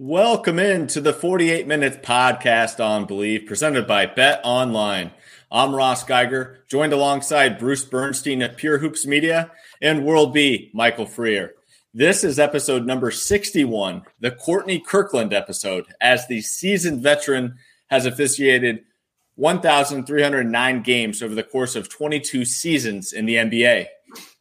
Welcome in to the 48 Minutes Podcast on BLEAV, presented by Bet Online. I'm Ross Geiger, joined alongside Bruce Bernstein at Pure Hoops Media and World B, Michael Freer. This is episode number 61, the Courtney Kirkland episode, as the seasoned veteran has officiated 1,309 games over the course of 22 seasons in the NBA.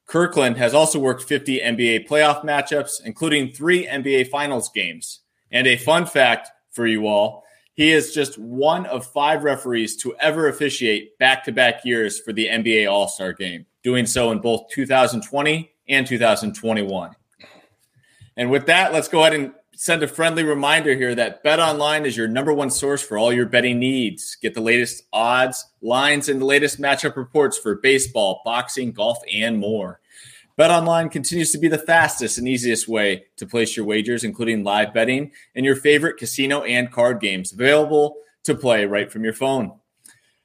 Kirkland has also worked 50 NBA playoff matchups, including three NBA Finals games. And a fun fact for you all he is just one of five referees to ever officiate back to back years for the NBA All Star game, doing so in both 2020 and 2021. And with that, let's go ahead and send a friendly reminder here that Bet Online is your number one source for all your betting needs. Get the latest odds, lines, and the latest matchup reports for baseball, boxing, golf, and more. BetOnline continues to be the fastest and easiest way to place your wagers, including live betting and your favorite casino and card games available to play right from your phone.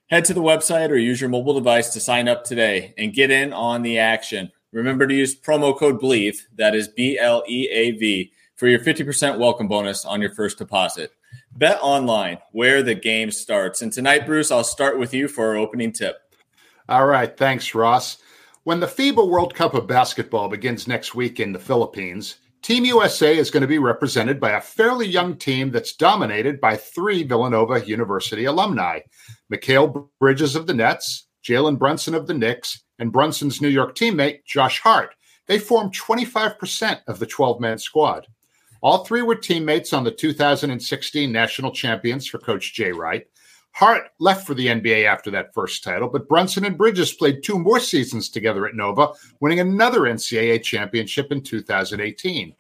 Head to the website or use your mobile device to sign up today and get in on the action. Remember to use promo code BLEAV, that is B L E A V, for your 50% welcome bonus on your first deposit. Bet online, where the game starts. And tonight, Bruce, I'll start with you for our opening tip. All right. Thanks, Ross. When the FIBA World Cup of Basketball begins next week in the Philippines, Team USA is going to be represented by a fairly young team that's dominated by three Villanova University alumni Mikal Bridges of the Nets, Jalen Brunson of the Knicks, and Brunson's New York teammate, Josh Hart. They form 25% of the 12 man squad. All three were teammates on the 2016 national champions for Coach Jay Wright. Hart left for the NBA after that first title, but Brunson and Bridges played two more seasons together at Nova, winning another NCAA championship in 2018.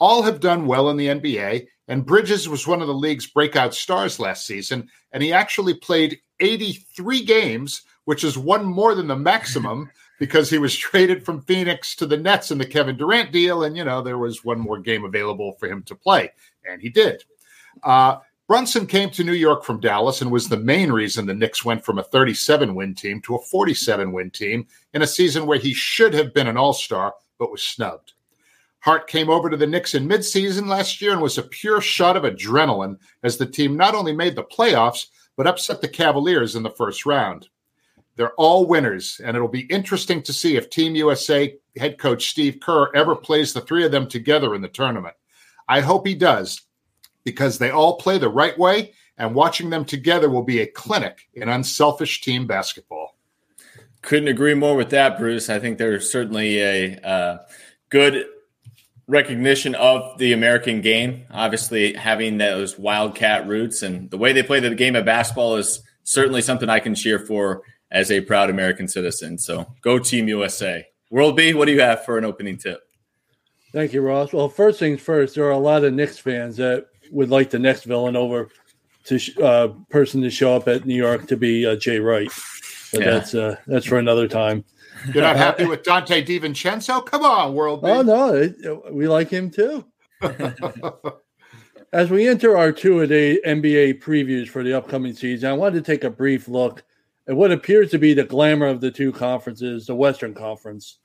All have done well in the NBA, and Bridges was one of the league's breakout stars last season, and he actually played 83 games, which is one more than the maximum because he was traded from Phoenix to the Nets in the Kevin Durant deal, and you know there was one more game available for him to play, and he did. Uh, Brunson came to New York from Dallas and was the main reason the Knicks went from a 37 win team to a 47 win team in a season where he should have been an all star but was snubbed. Hart came over to the Knicks in midseason last year and was a pure shot of adrenaline as the team not only made the playoffs, but upset the Cavaliers in the first round. They're all winners, and it'll be interesting to see if Team USA head coach Steve Kerr ever plays the three of them together in the tournament. I hope he does because they all play the right way, and watching them together will be a clinic in unselfish team basketball. Couldn't agree more with that, Bruce. I think there's certainly a uh, good recognition of the American game. Obviously, having those wildcat roots and the way they play the game of basketball is certainly something I can cheer for as a proud American citizen. So go Team USA. World B, what do you have for an opening tip? Thank you, Ross. Well, first things first, there are a lot of Knicks fans that would like the next Villanova to uh, person to show up at New York to be uh, Jay Wright. But yeah. that's uh, that's for another time. You're not happy with Donte DiVincenzo? Come on, world. Oh no, it, we like him too. As we enter our two a day NBA previews for the upcoming season, I wanted to take a brief look at what appears to be the glamour of the two conferences, the Western Conference.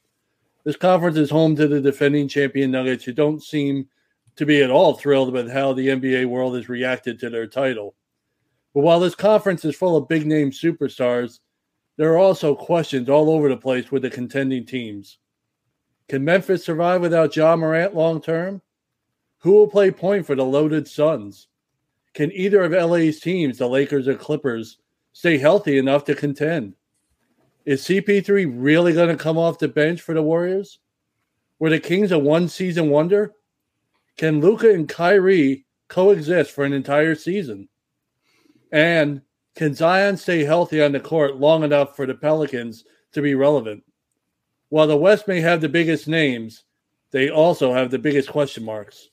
This conference is home to the defending champion Nuggets, who don't seem to be at all thrilled with how the NBA world has reacted to their title. But while this conference is full of big name superstars, there are also questions all over the place with the contending teams. Can Memphis survive without Ja Morant long term? Who will play point for the loaded Suns? Can either of LA's teams, the Lakers or Clippers, stay healthy enough to contend? Is CP3 really going to come off the bench for the Warriors? Were the Kings a one season wonder? Can Luka and Kyrie coexist for an entire season? And can Zion stay healthy on the court long enough for the Pelicans to be relevant? While the West may have the biggest names, they also have the biggest question marks.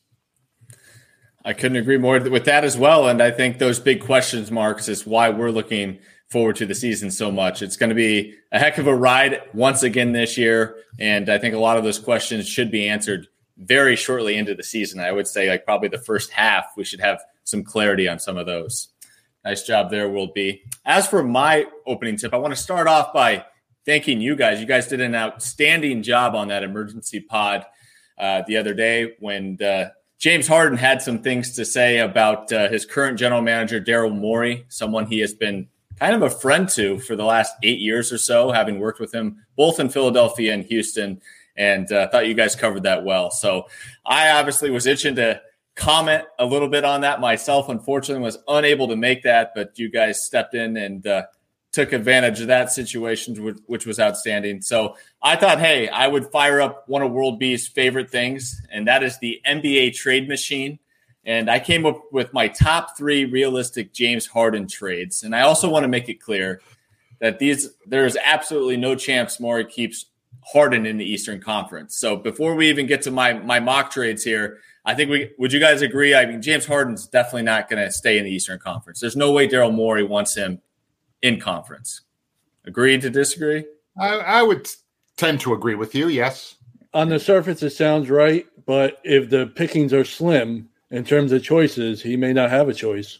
I couldn't agree more with that as well. And I think those big questions marks is why we're looking forward to the season so much. It's going to be a heck of a ride once again this year. And I think a lot of those questions should be answered very shortly into the season. I would say, like, probably the first half, we should have some clarity on some of those. Nice job there, World B. As for my opening tip, I want to start off by thanking you guys. You guys did an outstanding job on that emergency pod uh, the other day when the James Harden had some things to say about uh, his current general manager, Daryl Morey, someone he has been kind of a friend to for the last eight years or so, having worked with him both in Philadelphia and Houston. And uh, thought you guys covered that well. So I obviously was itching to comment a little bit on that myself. Unfortunately, was unable to make that, but you guys stepped in and uh, took advantage of that situation, which, which, was outstanding. So I thought, hey, I would fire up one of World B's favorite things, and that is the NBA trade machine. And I came up with my top three realistic James Harden trades. And I also want to make it clear that these there is absolutely no chance Morey keeps Harden in the Eastern Conference. So before we even get to my my mock trades here, I think we would you guys agree? I mean, James Harden's definitely not going to stay in the Eastern Conference. There's no way Daryl Morey wants him in conference. Agree to disagree? I, I would tend to agree with you. Yes. On the surface, it sounds right, but if the pickings are slim in terms of choices, he may not have a choice.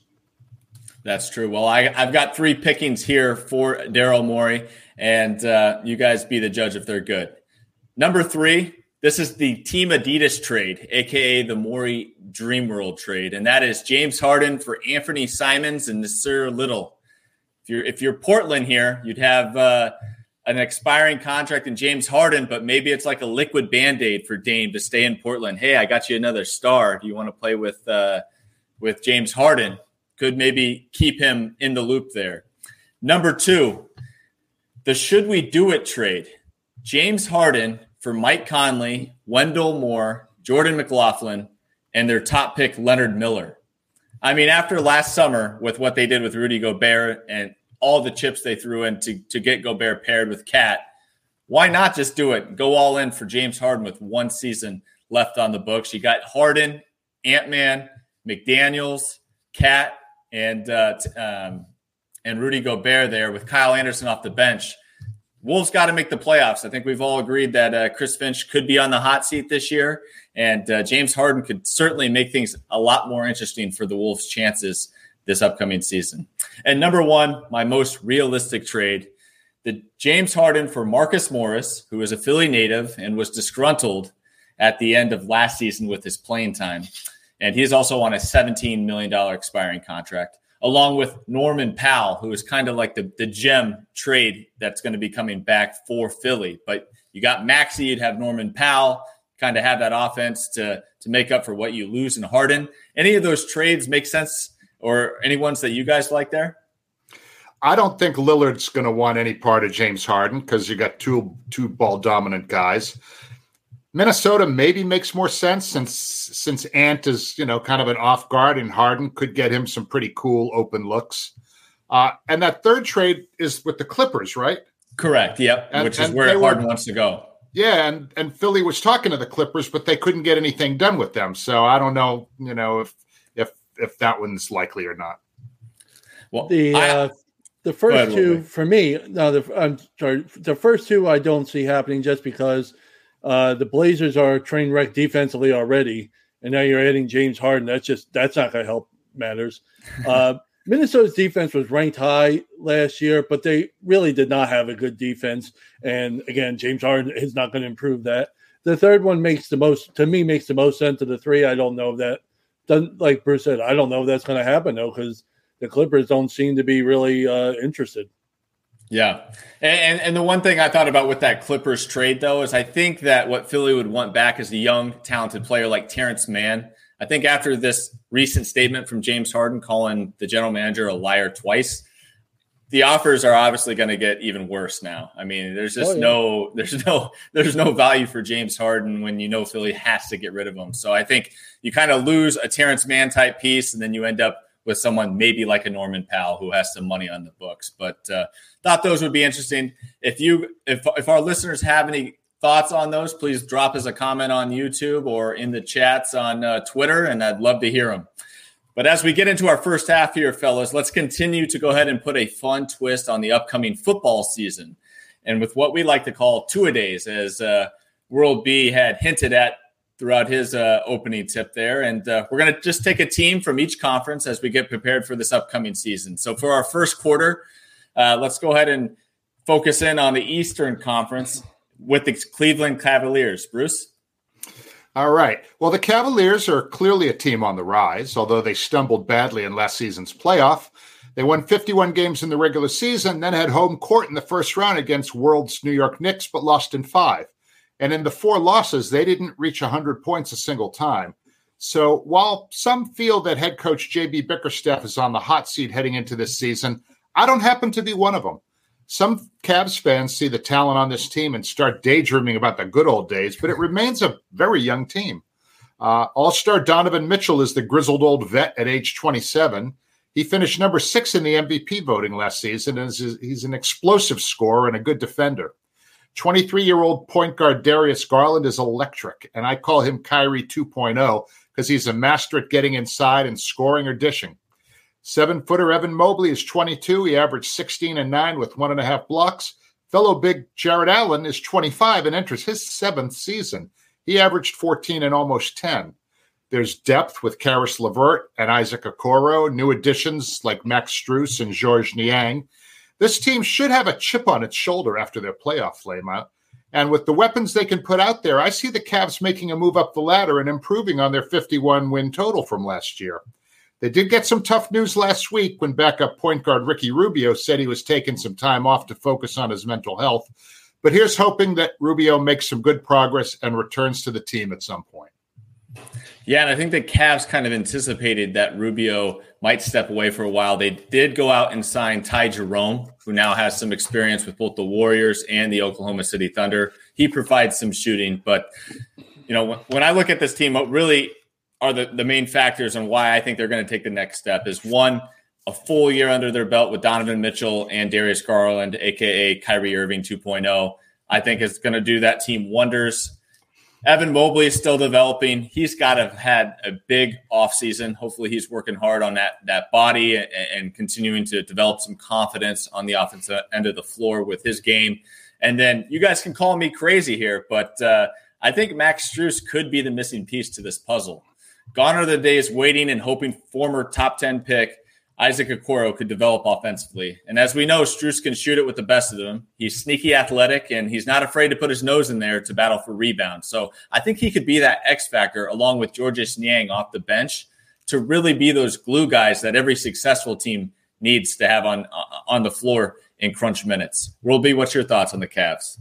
That's true. Well, I, have got three pickings here for Daryl Morey, and uh, you guys be the judge if they're good. Number three, this is the Team Adidas trade, aka the Morey Dream World trade, and that is James Harden for Anthony Simons and Nassir Little. If you're if you're Portland here, you'd have uh, an expiring contract in James Harden, but maybe it's like a liquid band aid for Dame to stay in Portland. Hey, I got you another star. Do you want to play with uh, with James Harden? Could maybe keep him in the loop there. Number two, the should we do it trade? James Harden for Mike Conley, Wendell Moore, Jordan McLaughlin, and their top pick Leonard Miller. I mean, after last summer with what they did with Rudy Gobert and all the chips they threw in to, to get Gobert paired with Cat, why not just do it? Go all in for James Harden with one season left on the books. You got Harden, Ant Man, McDaniels, Cat, and uh, um, and Rudy Gobert there with Kyle Anderson off the bench. Wolves got to make the playoffs. I think we've all agreed that uh, Chris Finch could be on the hot seat this year, and uh, James Harden could certainly make things a lot more interesting for the Wolves' chances this upcoming season. And number one, my most realistic trade the James Harden for Marcus Morris, who is a Philly native and was disgruntled at the end of last season with his playing time. And he's also on a $17 million expiring contract along with Norman Powell, who is kind of like the, the gem trade that's going to be coming back for Philly. But you got Maxey, you'd have Norman Powell, kind of have that offense to to make up for what you lose in Harden. Any of those trades make sense, or any ones that you guys like there? I don't think Lillard's going to want any part of James Harden because you got two two ball dominant guys. Minnesota maybe makes more sense since since Ant is you know kind of an off guard and Harden could get him some pretty cool open looks. Uh, and that third trade is with the Clippers, right? Correct. Yep. And, Which is where Harden were, wants to go. Yeah, and and Philly was talking to the Clippers, but they couldn't get anything done with them. So I don't know, you know, if if if that one's likely or not. Well, the I, uh, the first ahead, two for me, no, the I'm sorry, the first two I don't see happening just because uh, the Blazers are train wreck defensively already, and now you're adding James Harden. That's just that's not going to help matters. Uh, Minnesota's defense was ranked high last year, but they really did not have a good defense. And again, James Harden is not going to improve that. The third one makes the most to me makes the most sense of the three. I don't know if that doesn't like Bruce said. I don't know if that's going to happen though because the Clippers don't seem to be really uh, interested. Yeah. And, and the one thing I thought about with that Clippers trade, though, is I think that what Philly would want back is a young, talented player like Terrence Mann. I think after this recent statement from James Harden calling the general manager a liar twice, the offers are obviously going to get even worse now. I mean, there's just oh, yeah. no, there's no, there's no value for James Harden when you know Philly has to get rid of him. So I think you kind of lose a Terrence Mann type piece, and then you end up with someone maybe like a Norman Powell who has some money on the books. But uh, thought those would be interesting. If you if if our listeners have any thoughts on those, please drop us a comment on YouTube or in the chats on uh, Twitter, and I'd love to hear them. But as we get into our first half here, fellas, let's continue to go ahead and put a fun twist on the upcoming football season. And with what we like to call two a days, as uh, World B had hinted at throughout his uh, opening tip there. And uh, we're going to just take a team from each conference as we get prepared for this upcoming season. So for our first quarter, uh, let's go ahead and focus in on the Eastern Conference with the Cleveland Cavaliers. Bruce? All right. Well, the Cavaliers are clearly a team on the rise, although they stumbled badly in last season's playoff. They won 51 games in the regular season, then had home court in the first round against World's New York Knicks, but lost in five. And in the four losses, they didn't reach 100 points a single time. So while some feel that head coach JB Bickerstaff is on the hot seat heading into this season, I don't happen to be one of them. Some Cavs fans see the talent on this team and start daydreaming about the good old days, but it remains a very young team. Uh, All star Donovan Mitchell is the grizzled old vet at age 27. He finished number six in the MVP voting last season, and he's an explosive scorer and a good defender. 23 year old point guard Darius Garland is electric, and I call him Kyrie 2.0 because he's a master at getting inside and scoring or dishing. Seven footer Evan Mobley is 22. He averaged 16 and 9 with one and a half blocks. Fellow big Jarrett Allen is 25 and enters his seventh season. He averaged 14 and almost 10. There's depth with Caris LeVert and Isaac Okoro, new additions like Max Strus and Georges Niang. This team should have a chip on its shoulder after their playoff flameout. And with the weapons they can put out there, I see the Cavs making a move up the ladder and improving on their 51 win total from last year. They did get some tough news last week when backup point guard Ricky Rubio said he was taking some time off to focus on his mental health. But here's hoping that Rubio makes some good progress and returns to the team at some point. Yeah, and I think the Cavs kind of anticipated that Rubio might step away for a while. They did go out and sign Ty Jerome, who now has some experience with both the Warriors and the Oklahoma City Thunder. He provides some shooting, but you know, when I look at this team, what really are the, the main factors and why I think they're going to take the next step is one, a full year under their belt with Donovan Mitchell and Darius Garland, aka Kyrie Irving 2.0. I think is going to do that team wonders. Evan Mobley is still developing. He's got to have had a big offseason. Hopefully, he's working hard on that that body and, and, continuing to develop some confidence on the offensive end of the floor with his game. And then you guys can call me crazy here, but uh, I think Max Strus could be the missing piece to this puzzle. Gone are the days waiting and hoping former top 10 pick Isaac Okoro could develop offensively. And as we know, Strus can shoot it with the best of them. He's sneaky athletic and he's not afraid to put his nose in there to battle for rebounds. So I think he could be that X factor along with Georges Niang off the bench to really be those glue guys that every successful team needs to have on on the floor in crunch minutes. World B what's your thoughts on the Cavs?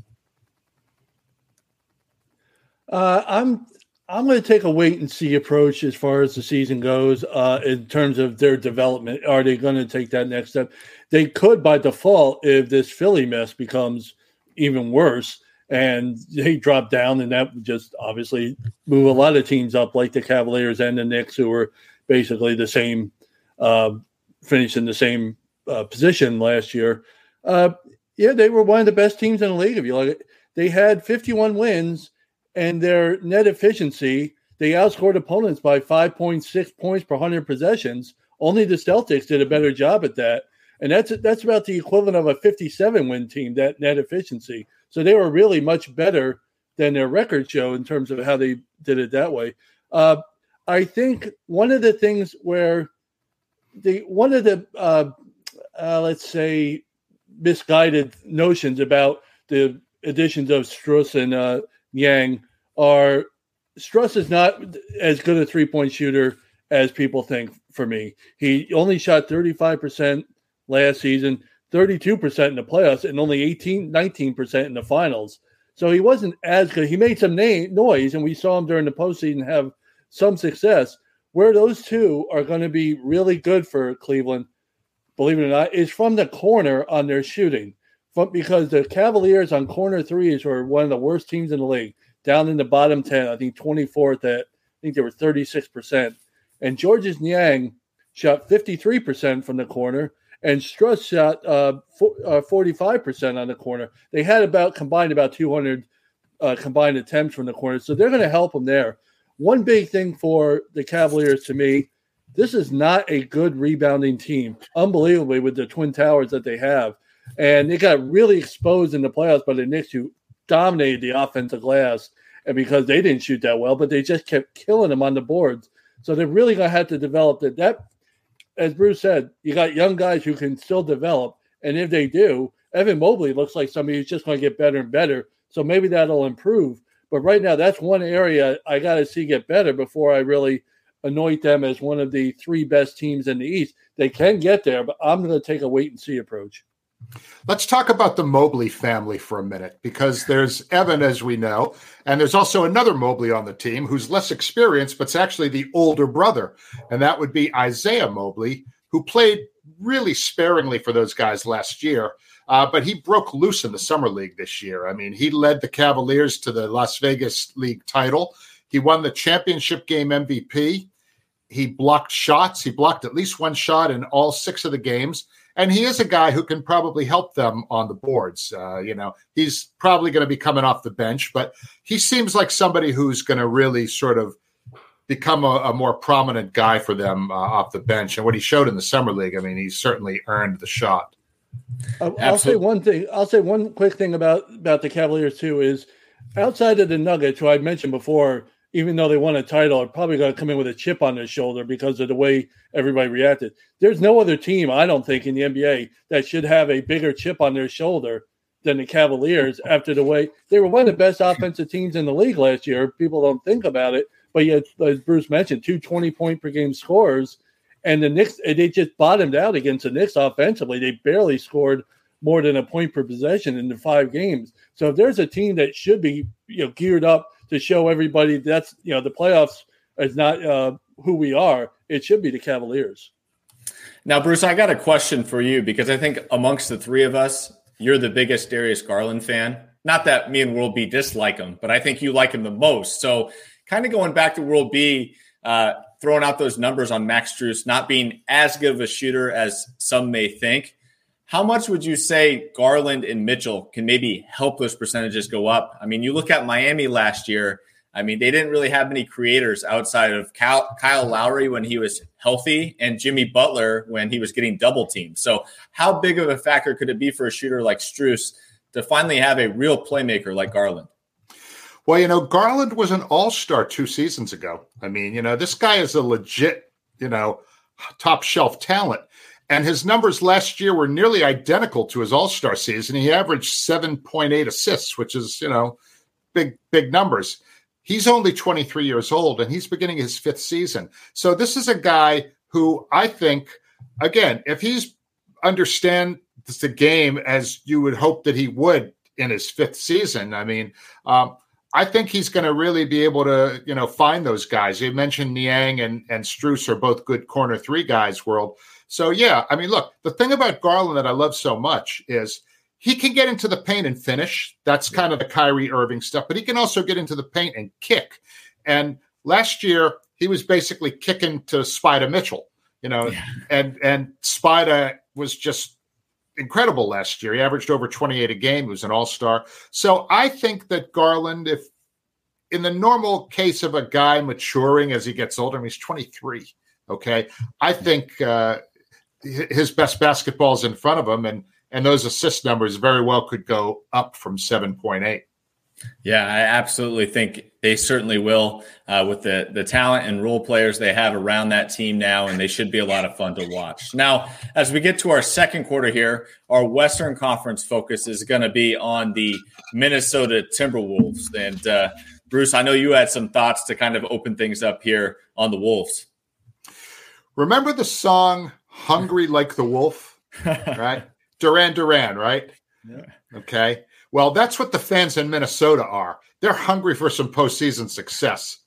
Uh, I'm I'm going to take a wait and see approach as far as the season goes uh, in terms of their development. Are they going to take that next step? They could by default if this Philly mess becomes even worse and they drop down, and that would just obviously move a lot of teams up, like the Cavaliers and the Knicks, who were basically the same, uh, finished in the same uh, position last year. Uh, yeah, they were one of the best teams in the league. If you like, they had 51 wins and their net efficiency, they outscored opponents by 5.6 points per 100 possessions. Only the Celtics did a better job at that. And that's that's about the equivalent of a 57 win team, that net efficiency. So they were really much better than their record show in terms of how they did it that way. Uh, I think one of the things where the one of the uh, uh, let's say misguided notions about the additions of Strus and uh, Niang are Strus is not as good a three point shooter as people think for me. He only shot 35% last season, 32% in the playoffs, and only 18, 19% in the finals. So he wasn't as good. He made some na- noise, and we saw him during the postseason have some success. Where those two are going to be really good for Cleveland, believe it or not, is from the corner on their shooting because the Cavaliers on corner threes were one of the worst teams in the league, down in the bottom 10, I think 24th at, I think they were 36%. And Georges Niang shot 53% from the corner, and Strus shot uh, for, uh, 45% on the corner. They had about combined about 200 uh, combined attempts from the corner, so they're going to help them there. One big thing for the Cavaliers to me, this is not a good rebounding team, unbelievably, with the Twin Towers that they have and they got really exposed in the playoffs by the Knicks, who dominated the offensive glass, and because they didn't shoot that well, but they just kept killing them on the boards. So they're really going to have to develop that. That, as Bruce said, you got young guys who can still develop, and if they do, Evan Mobley looks like somebody who's just going to get better and better. So maybe that'll improve. But right now, that's one area I got to see get better before I really anoint them as one of the three best teams in the East. They can get there, but I'm going to take a wait and see approach. Let's talk about the Mobley family for a minute because there's Evan, as we know, and there's also another Mobley on the team who's less experienced, but's actually the older brother, and that would be Isaiah Mobley, who played really sparingly for those guys last year. Uh, but he broke loose in the summer league this year. I mean, he led the Cavaliers to the Las Vegas League title. He won the championship game MVP. He blocked shots. He blocked at least one shot in all six of the games and he is a guy who can probably help them on the boards. Uh, you know, he's probably going to be coming off the bench, but he seems like somebody who's going to really sort of become a, a more prominent guy for them uh, off the bench. And what he showed in the summer league, I mean, he certainly earned the shot. I'll say one thing. I'll say one quick thing about about the Cavaliers too is outside of the Nuggets, who I mentioned before, even though they won a title, are probably going to come in with a chip on their shoulder because of the way everybody reacted. There's no other team, I don't think, in the NBA that should have a bigger chip on their shoulder than the Cavaliers after the way they were one of the best offensive teams in the league last year. People don't think about it, but yet, as Bruce mentioned, two 20 point per game scores. And the Knicks, they just bottomed out against the Knicks offensively. They barely scored more than a point per possession in the five games. So if there's a team that should be you know geared up to show everybody that's you know the playoffs is not uh, who we are. It should be the Cavaliers. Now, Bruce, I got a question for you because I think amongst the three of us, you're the biggest Darius Garland fan. Not that me and World B dislike him, but I think you like him the most. So, kind of going back to World B, uh, throwing out those numbers on Max Strus not being as good of a shooter as some may think. How much would you say Garland and Mitchell can maybe help those percentages go up? I mean, you look at Miami last year. I mean, they didn't really have many creators outside of Kyle, Kyle Lowry when he was healthy and Jimmy Butler when he was getting double teamed. So, how big of a factor could it be for a shooter like Strus to finally have a real playmaker like Garland? Well, you know, Garland was an all star two seasons ago. I mean, you know, this guy is a legit, you know, top shelf talent. And his numbers last year were nearly identical to his All Star season. He averaged 7.8 assists, which is, you know, big, big numbers. He's only 23 years old and he's beginning his fifth season. So this is a guy who I think, again, if he's understand the game as you would hope that he would in his fifth season, I mean, um, I think he's going to really be able to, you know, find those guys. You mentioned Niang and and Strus are both good corner three guys. World, so yeah, I mean, look, the thing about Garland that I love so much is he can get into the paint and finish. That's kind of the Kyrie Irving stuff, but he can also get into the paint and kick. And last year he was basically kicking to Spider Mitchell, you know, yeah. and and Spider was just incredible last year. He averaged over 28 a game. He was an all-star. So I think that Garland, if in the normal case of a guy maturing as he gets older, I mean, he's 23. Okay. I think uh, his best basketballs in front of him, and and those assist numbers very well could go up from seven point eight. Yeah, I absolutely think they certainly will uh, with the the talent and role players they have around that team now, and they should be a lot of fun to watch. Now, as we get to our second quarter here, our Western Conference focus is going to be on the Minnesota Timberwolves. And uh, Bruce, I know you had some thoughts to kind of open things up here on the Wolves. Remember the song hungry like the wolf, right? Duran Duran, right? Yeah. Okay. Well, that's what the fans in Minnesota are. They're hungry for some postseason success.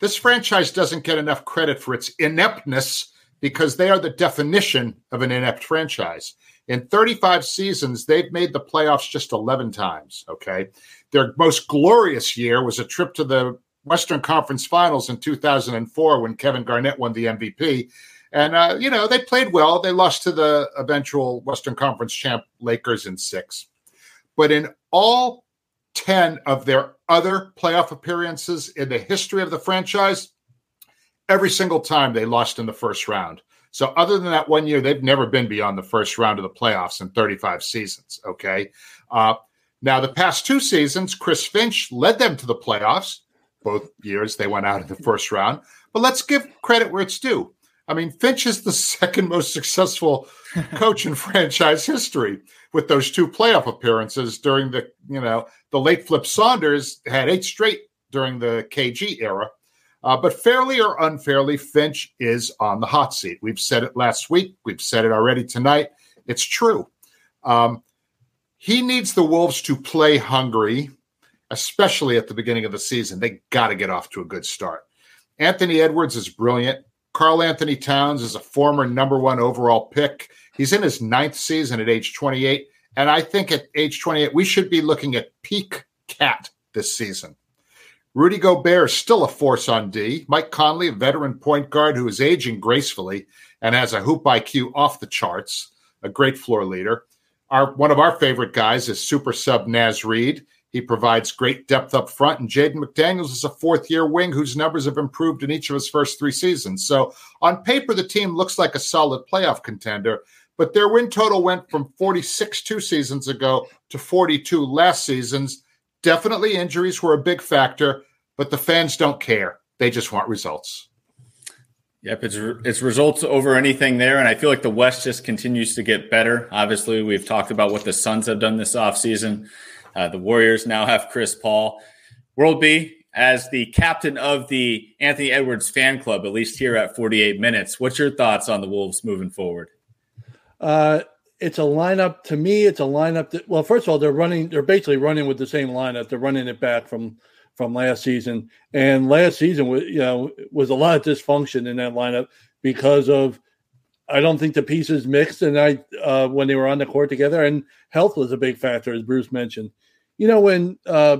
This franchise doesn't get enough credit for its ineptness because they are the definition of an inept franchise. In 35 seasons, they've made the playoffs just 11 times. Okay. Their most glorious year was a trip to the Western Conference Finals in 2004 when Kevin Garnett won the MVP. And, uh, you know, they played well. They lost to the eventual Western Conference champ Lakers in six. But in all 10 of their other playoff appearances in the history of the franchise, every single time they lost in the first round. So, other than that one year, they've never been beyond the first round of the playoffs in 35 seasons. Okay. Uh, now, the past two seasons, Chris Finch led them to the playoffs. Both years they went out in the first round. But let's give credit where it's due. I mean, Finch is the second most successful coach in franchise history with those two playoff appearances during the, you know, the late Flip Saunders had eight straight during the KG era. Uh, but fairly or unfairly, Finch is on the hot seat. We've said it last week. We've said it already tonight. It's true. Um, he needs the Wolves to play hungry, especially at the beginning of the season. They got to get off to a good start. Anthony Edwards is brilliant. Karl-Anthony Towns is a former number one overall pick. He's in his ninth season at age 28. And I think at age 28, we should be looking at peak cat this season. Rudy Gobert is still a force on D. Mike Conley, a veteran point guard who is aging gracefully and has a hoop IQ off the charts, a great floor leader. Our one of our favorite guys is super sub Naz Reid. He provides great depth up front, and Jaden McDaniels is a fourth year wing whose numbers have improved in each of his first three seasons. So on paper, the team looks like a solid playoff contender, but their win total went from 46 two seasons ago to 42 last season's Definitely injuries were a big factor, but the fans don't care. They just want results. Yep, it's it's results over anything there, and I feel like the West just continues to get better. Obviously, we've talked about what the Suns have done this offseason. Uh, the Warriors now have Chris Paul. World B, as the captain of the Anthony Edwards fan club, at least here at 48 minutes, what's your thoughts on the Wolves moving forward? Uh, it's a lineup to me. It's a lineup that well, first of all, they're running. They're basically running with the same lineup. They're running it back from from last season, and last season was you know was a lot of dysfunction in that lineup because of I don't think the pieces mixed, and I uh, when they were on the court together, and health was a big factor, as Bruce mentioned. You know when uh,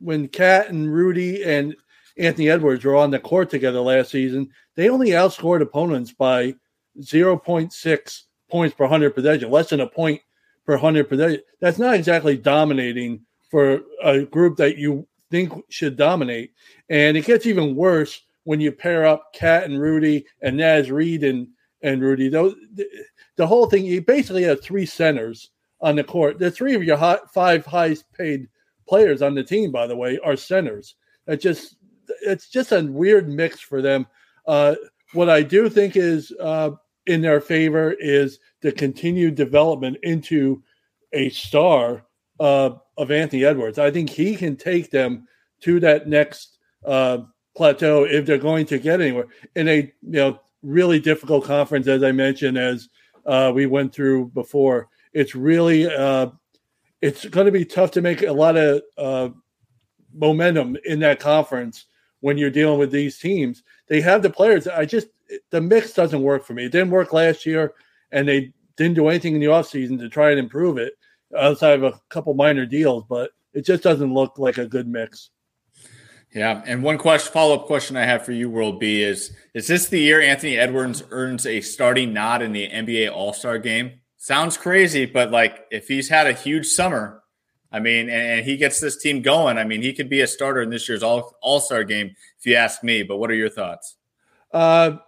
when Cat and Rudy and Anthony Edwards were on the court together last season, they only outscored opponents by zero point six points per 100 possession, less than a point per 100 possession. That's not exactly dominating for a group that you think should dominate. And it gets even worse when you pair up Cat and Rudy and Naz Reid and, and Rudy. Those, the, the whole thing, you basically have three centers on the court. The three of your hot, five highest paid players on the team, by the way, are centers. It just it's just a weird mix for them. Uh, what I do think is uh, in their favor is the continued development into a star uh, of Anthony Edwards. I think he can take them to that next uh, plateau if they're going to get anywhere in a you know really difficult conference, as I mentioned, as uh, we went through before. It's really uh, it's going to be tough to make a lot of uh, momentum in that conference when you're dealing with these teams. They have the players. I just the mix doesn't work for me. It didn't work last year, and they didn't do anything in the offseason to try and improve it outside of a couple minor deals, but it just doesn't look like a good mix. Yeah, and one question, follow up question I have for you, World B, is: Is this the year Anthony Edwards earns a starting nod in the NBA All Star Game? Sounds crazy, but like if he's had a huge summer, I mean, and, he gets this team going, I mean, he could be a starter in this year's All All Star Game, if you ask me. But what are your thoughts? Uh,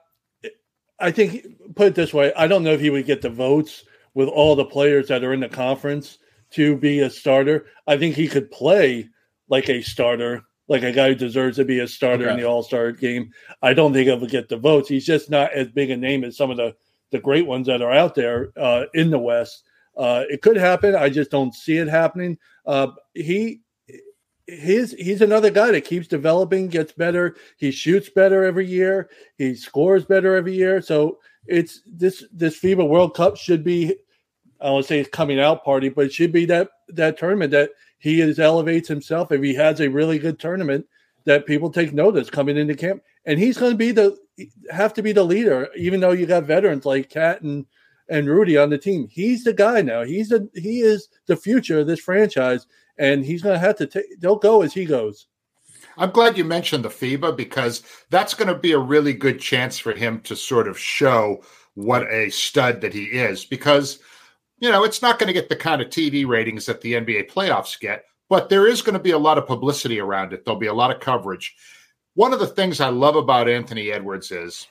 I think put it this way, I don't know if he would get the votes with all the players that are in the conference to be a starter. I think he could play like a starter, like a guy who deserves to be a starter okay. in the All Star game. I don't think he'll get the votes. He's just not as big a name as some of the the great ones that are out there uh, in the West. Uh, it could happen. I just don't see it happening. Uh, he his he's another guy that keeps developing, gets better. He shoots better every year. He scores better every year. So it's this this FIBA World Cup should be I don't want to say it's coming out party, but it should be that that tournament that he is elevates himself. If he has a really good tournament, that people take notice coming into camp, and he's going to be the have to be the leader, even though you got veterans like Cat and and Rudy on the team. He's the guy now. He's the he is the future of this franchise, and he's going to have to take. They'll go as he goes. I'm glad you mentioned the FIBA because that's going to be a really good chance for him to sort of show what a stud that he is. Because you know it's not going to get the kind of TV ratings that the NBA playoffs get, but there is going to be a lot of publicity around it. There'll be a lot of coverage. One of the things I love about Anthony Edwards is,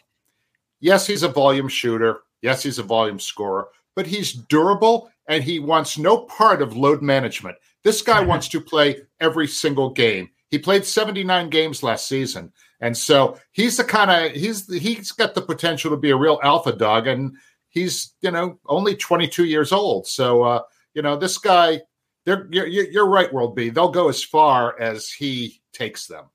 yes, he's a volume shooter. Yes, he's a volume scorer, but he's durable and he wants no part of load management. This guy wants to play every single game. He played 79 games last season. And so he's the kind of he's he's got the potential to be a real alpha dog and he's, you know, only 22 years old. So uh, you know, this guy they're you're, right, World B. They'll go as far as he takes them.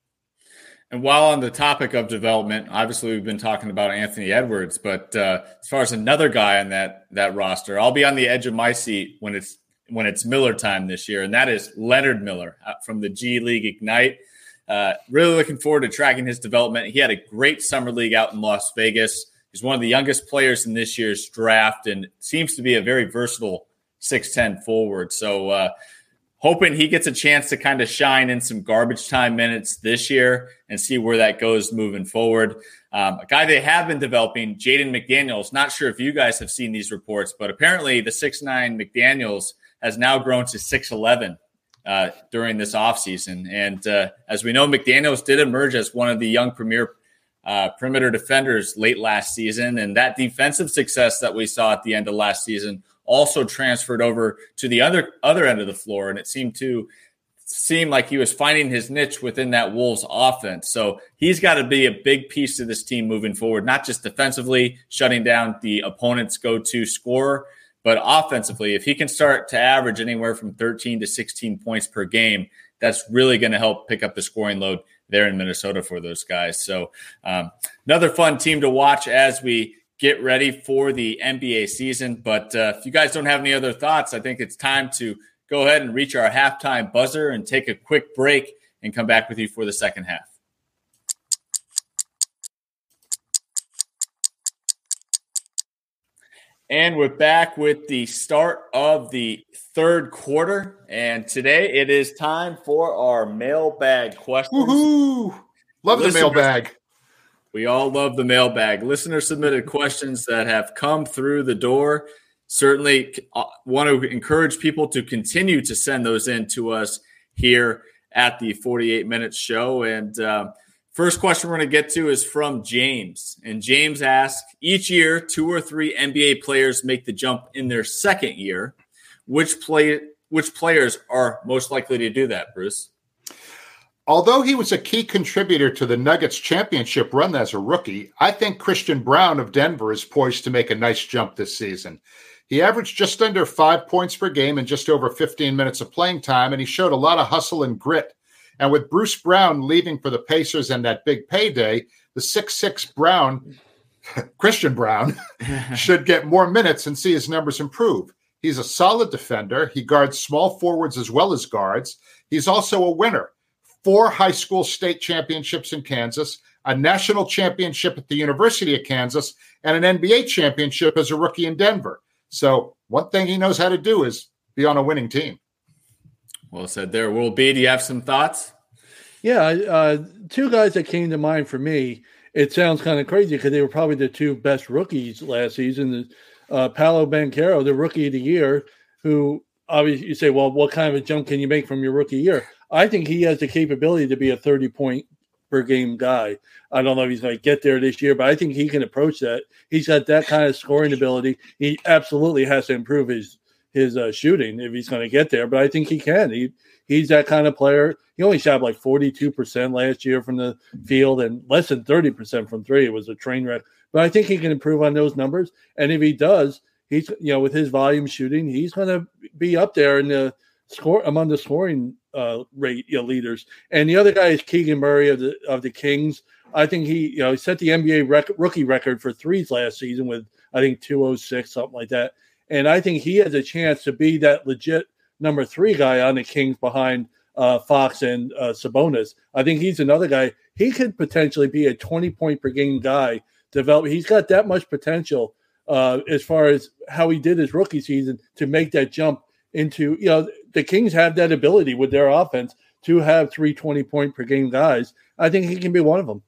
And while on the topic of development, obviously we've been talking about Anthony Edwards, but uh, as far as another guy on that that roster, I'll be on the edge of my seat when it's when it's Miller time this year, and that is Leonard Miller uh, from the G League Ignite. Uh, really looking forward to tracking his development. He had a great summer league out in Las Vegas. He's one of the youngest players in this year's draft, and seems to be a very versatile six ten forward. So. Uh, hoping he gets a chance to kind of shine in some garbage time minutes this year and see where that goes moving forward. Um, a guy they have been developing, Jaden McDaniels. Not sure if you guys have seen these reports, but apparently the six nine McDaniels has now grown to 6'11 uh, during this offseason. And uh, as we know, McDaniels did emerge as one of the young premier uh, perimeter defenders late last season. And that defensive success that we saw at the end of last season also transferred over to the other other end of the floor, and it seemed to seem like he was finding his niche within that Wolves offense. So he's got to be a big piece to this team moving forward, not just defensively shutting down the opponent's go-to scorer, but offensively. If he can start to average anywhere from 13 to 16 points per game, that's really going to help pick up the scoring load there in Minnesota for those guys. So um, another fun team to watch as we get ready for the NBA season. But uh, if you guys don't have any other thoughts, I think it's time to go ahead and reach our halftime buzzer and take a quick break and come back with you for the second half. And we're back with the start of the third quarter. And today it is time for our mailbag questions. Woohoo! Love the mailbag. We all love the mailbag. Listener submitted questions that have come through the door. Certainly uh, want to encourage people to continue to send those in to us here at the 48 minutes show. And uh, first question we're going to get to is from James. And James asks Each year, two or three NBA players make the jump in their second year. Which play which players are most likely to do that, Bruce? Although he was a key contributor to the Nuggets championship run as a rookie, I think Christian Braun of Denver is poised to make a nice jump this season. He averaged just under five points per game in just over 15 minutes of playing time, and he showed a lot of hustle and grit. And with Bruce Brown leaving for the Pacers and that big payday, the six-six Braun, Christian Braun, should get more minutes and see his numbers improve. He's a solid defender. He guards small forwards as well as guards. He's also a winner four high school state championships in Kansas, a national championship at the University of Kansas, and an NBA championship as a rookie in Denver. So, one thing he knows how to do is be on a winning team. Well said there. World B, do you have some thoughts? Yeah, uh, two guys that came to mind for me. It sounds kind of crazy because they were probably the two best rookies last season. Uh, Paolo Banchero, the rookie of the year, who obviously you say, well, what kind of a jump can you make from your rookie year? I think he has the capability to be a 30 point per game guy. I don't know if he's going to get there this year, but I think he can approach that. He's got that kind of scoring ability. He absolutely has to improve his his uh, shooting if he's going to get there, but I think he can. He he's that kind of player. He only shot like 42% last year from the field and less than 30% from three. It was a train wreck. But I think he can improve on those numbers. And if he does, he's you know with his volume shooting, he's going to be up there in the score among the scoring uh, rate you know, leaders. And the other guy is Keegan Murray of the of the Kings. I think he you know he set the NBA rec- rookie record for threes last season with I think 206 something like that. And I think he has a chance to be that legit number three guy on the Kings behind uh, Fox and uh, Sabonis. I think he's another guy. He could potentially be a 20 point per game guy. Develop. He's got that much potential uh, as far as how he did his rookie season to make that jump into you know the Kings have that ability with their offense to have three 20 point per game guys. I think he can be one of them.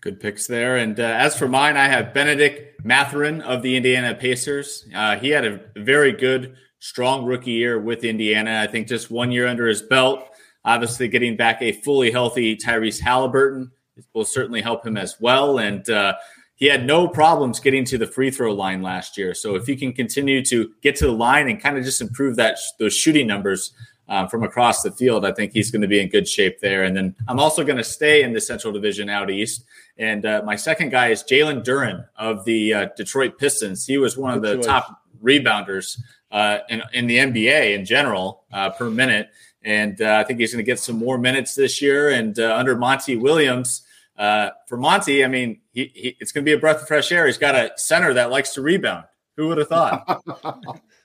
Good picks there. And uh, as for mine, I have Bennedict Mathurin of the Indiana Pacers. Uh, he had a very good, strong rookie year with Indiana. I think just one year under his belt. Obviously, getting back a fully healthy Tyrese Halliburton will certainly help him as well. And uh, he had no problems getting to the free throw line last year. So if he can continue to get to the line and kind of just improve that those shooting numbers um, from across the field, I think he's going to be in good shape there. And then I'm also going to stay in the Central Division out east. And uh, my second guy is Jalen Duren of the uh, Detroit Pistons. He was one of the top rebounders uh, in, in, the NBA in general uh, per minute. and uh, I think he's going to get some more minutes this year. And uh, under Monty Williams, uh, for Monty, I mean, he, he, it's going to be a breath of fresh air. He's got a center that likes to rebound. Who would have thought?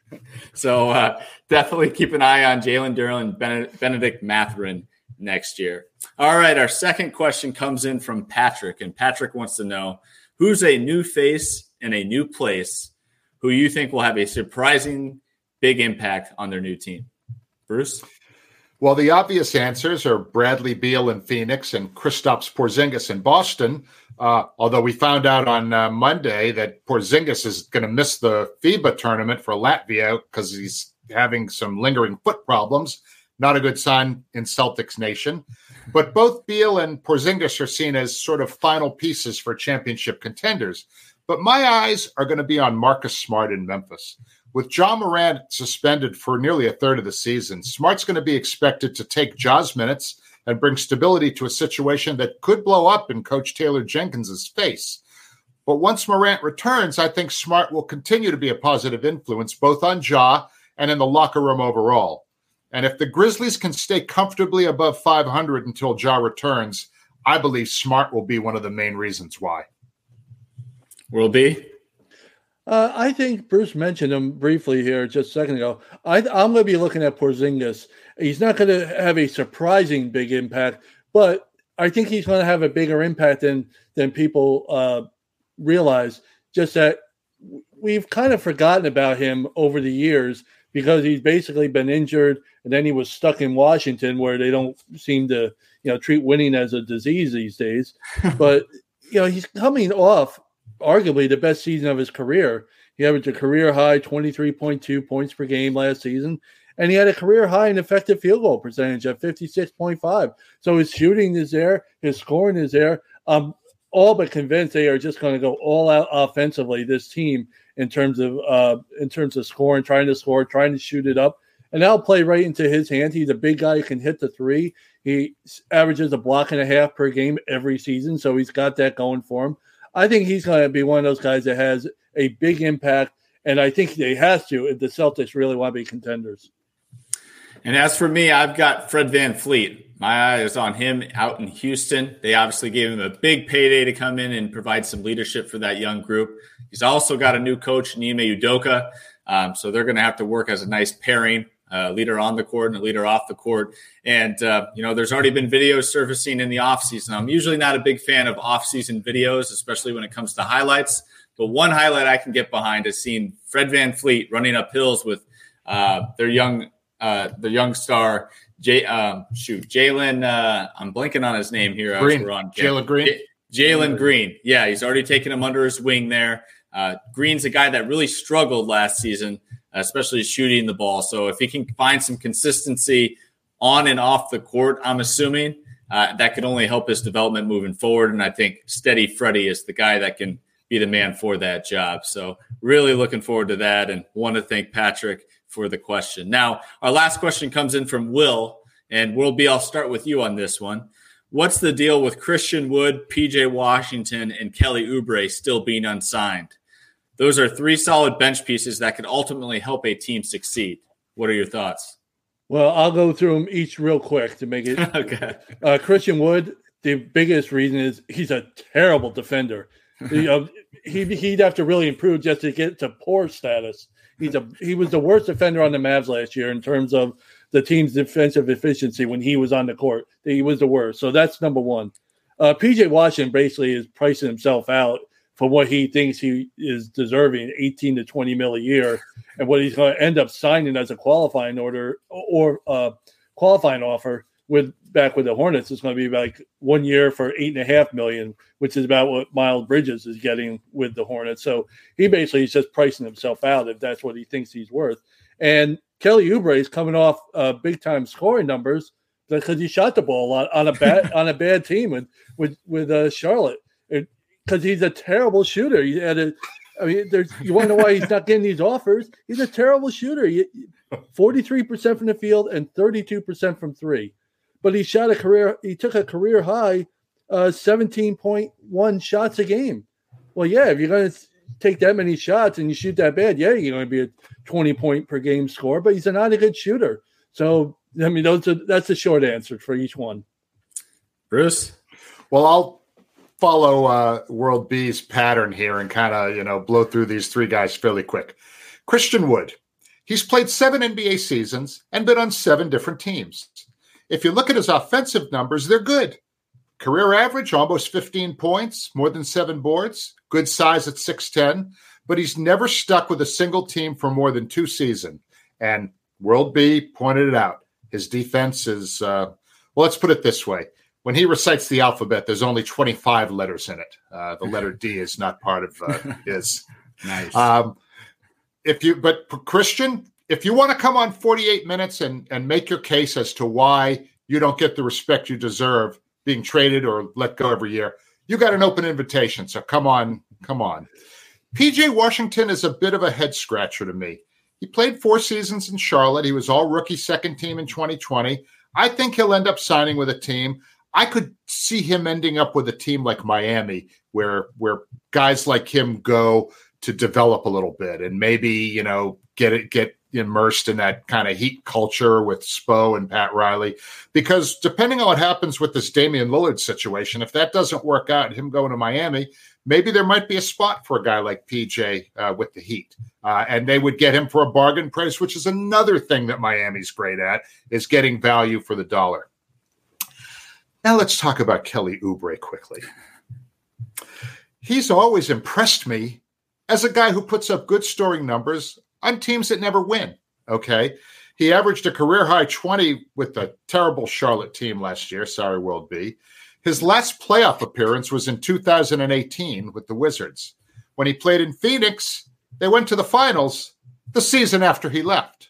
so uh, definitely keep an eye on Jalen Duren and Bennedict Mathurin next year. All right, our second question comes in from Patrick, and Patrick wants to know who's a new face in a new place who you think will have a surprising big impact on their new team. Bruce? Well, the obvious answers are Bradley Beal in Phoenix and Kristaps Porzingis in Boston. Uh, although we found out on uh, Monday that Porzingis is going to miss the FIBA tournament for Latvia because he's having some lingering foot problems. Not a good sign in Celtics Nation. But both Beal and Porzingis are seen as sort of final pieces for championship contenders. But my eyes are going to be on Marcus Smart in Memphis. With Ja Morant suspended for nearly a third of the season, Smart's going to be expected to take Ja's minutes and bring stability to a situation that could blow up in Coach Taylor Jenkins's face. But once Morant returns, I think Smart will continue to be a positive influence both on Ja and in the locker room overall. And if the Grizzlies can stay comfortably above 500 until Ja returns, I believe Smart will be one of the main reasons why. Will be. Uh, I think Bruce mentioned him briefly here just a second ago. I, am going to be looking at Porzingis. He's not going to have a surprising big impact, but I think he's going to have a bigger impact than than people uh, realize. Just that we've kind of forgotten about him over the years because he's basically been injured, and then he was stuck in Washington, where they don't seem to you know treat winning as a disease these days. but you know he's coming off arguably the best season of his career. He averaged a career high 23.2 points per game last season, and he had a career high in effective field goal percentage at 56.5. So his shooting is there, his scoring is there. I'm all but convinced they are just going to go all out offensively. This team in terms of uh, in terms of scoring, trying to score, trying to shoot it up, and that'll play right into his hand. He's a big guy who can hit the three. He averages a block and a half per game every season, so he's got that going for him. I think he's going to be one of those guys that has a big impact, and I think he has to if the Celtics really want to be contenders. And as for me, I've got Fred VanVleet. My eye is on him out in Houston. They obviously gave him a big payday to come in and provide some leadership for that young group. He's also got a new coach, Ime Udoka. Um, so they're going to have to work as a nice pairing uh, leader on the court and a leader off the court. And, uh, you know, there's already been videos surfacing in the offseason. I'm usually not a big fan of offseason videos, especially when it comes to highlights. But one highlight I can get behind is seeing Fred VanVleet running up hills with uh, their young uh, the young star, Jay, um, shoot, Jalen. Uh, I'm blanking on his name here. Green. Jalen Green. Jalen Green. Yeah, he's already taken him under his wing there. Uh, Green's a guy that really struggled last season especially shooting the ball. So if he can find some consistency on and off the court, I'm assuming uh, that could only help his development moving forward. And I think Steady Freddie is the guy that can be the man for that job. So really looking forward to that and want to thank Patrick for the question. Now, our last question comes in from Will, and World B, I'll start with you on this one. What's the deal with Christian Wood, PJ Washington, and Kelly Oubre still being unsigned? those are three solid bench pieces that could ultimately help a team succeed. What are your thoughts? Well, I'll go through them each real quick to make it. okay. Uh, Christian Wood, the biggest reason is he's a terrible defender. you know, he he'd have to really improve just to get to poor status. He's a he was the worst defender on the Mavs last year in terms of the team's defensive efficiency when he was on the court. He was the worst. So that's number one. Uh, PJ Washington basically is pricing himself out for what he thinks he is deserving 18 to 20 mil a year and what he's going to end up signing as a qualifying order or uh, qualifying offer with back with the Hornets is going to be like one year for eight and a half million, which is about what Miles Bridges is getting with the Hornets. So he basically is just pricing himself out if that's what he thinks he's worth. And Kelly Oubre is coming off uh, big time scoring numbers because he shot the ball a lot on a bad on a bad team with with with uh, Charlotte. Because he's a terrible shooter. He had a, I mean, there's you wonder why he's not getting these offers? He's a terrible shooter. Forty-three percent from the field and thirty-two percent from three, but he shot a career. He took a career high, uh, seventeen point one shots a game. Well, yeah, if you're going to take that many shots and you shoot that bad, yeah, you're going to be a twenty point per game score. But he's not a good shooter. So I mean, those are, that's the short answer for each one. Bruce? Well, I'll follow uh, World B's pattern here and kind of, you know, blow through these three guys fairly quick. Christian Wood. He's played seven NBA seasons and been on seven different teams. If you look at his offensive numbers, they're good. Career average, almost 15 points, more than seven boards, good size at 6'10, but he's never stuck with a single team for more than two seasons. And World B pointed it out. His defense is, uh, well, let's put it this way. When he recites the alphabet, there's only 25 letters in it. Uh, the letter D is not part of uh, his. Nice. Um, if you, but Christian, if you want to come on 48 minutes and, and make your case as to why you don't get the respect you deserve being traded or let go every year, you got an open invitation. So come on, come on. PJ Washington is a bit of a head scratcher to me. He played four seasons in Charlotte. He was all rookie second team in 2020. I think he'll end up signing with a team. I could see him ending up with a team like Miami, where where guys like him go to develop a little bit and maybe you know get it get immersed in that kind of heat culture with Spo and Pat Riley. Because depending on what happens with this Damian Lillard situation, if that doesn't work out, him going to Miami, maybe there might be a spot for a guy like PJ uh, with the Heat, uh, and they would get him for a bargain price, which is another thing that Miami's great at is getting value for the dollar. Now let's talk about Kelly Oubre quickly. He's always impressed me as a guy who puts up good scoring numbers on teams that never win. Okay. He averaged a career high 20 with the terrible Charlotte team last year. Sorry, World B. His last playoff appearance was in 2018 with the Wizards. When he played in Phoenix, they went to the finals the season after he left.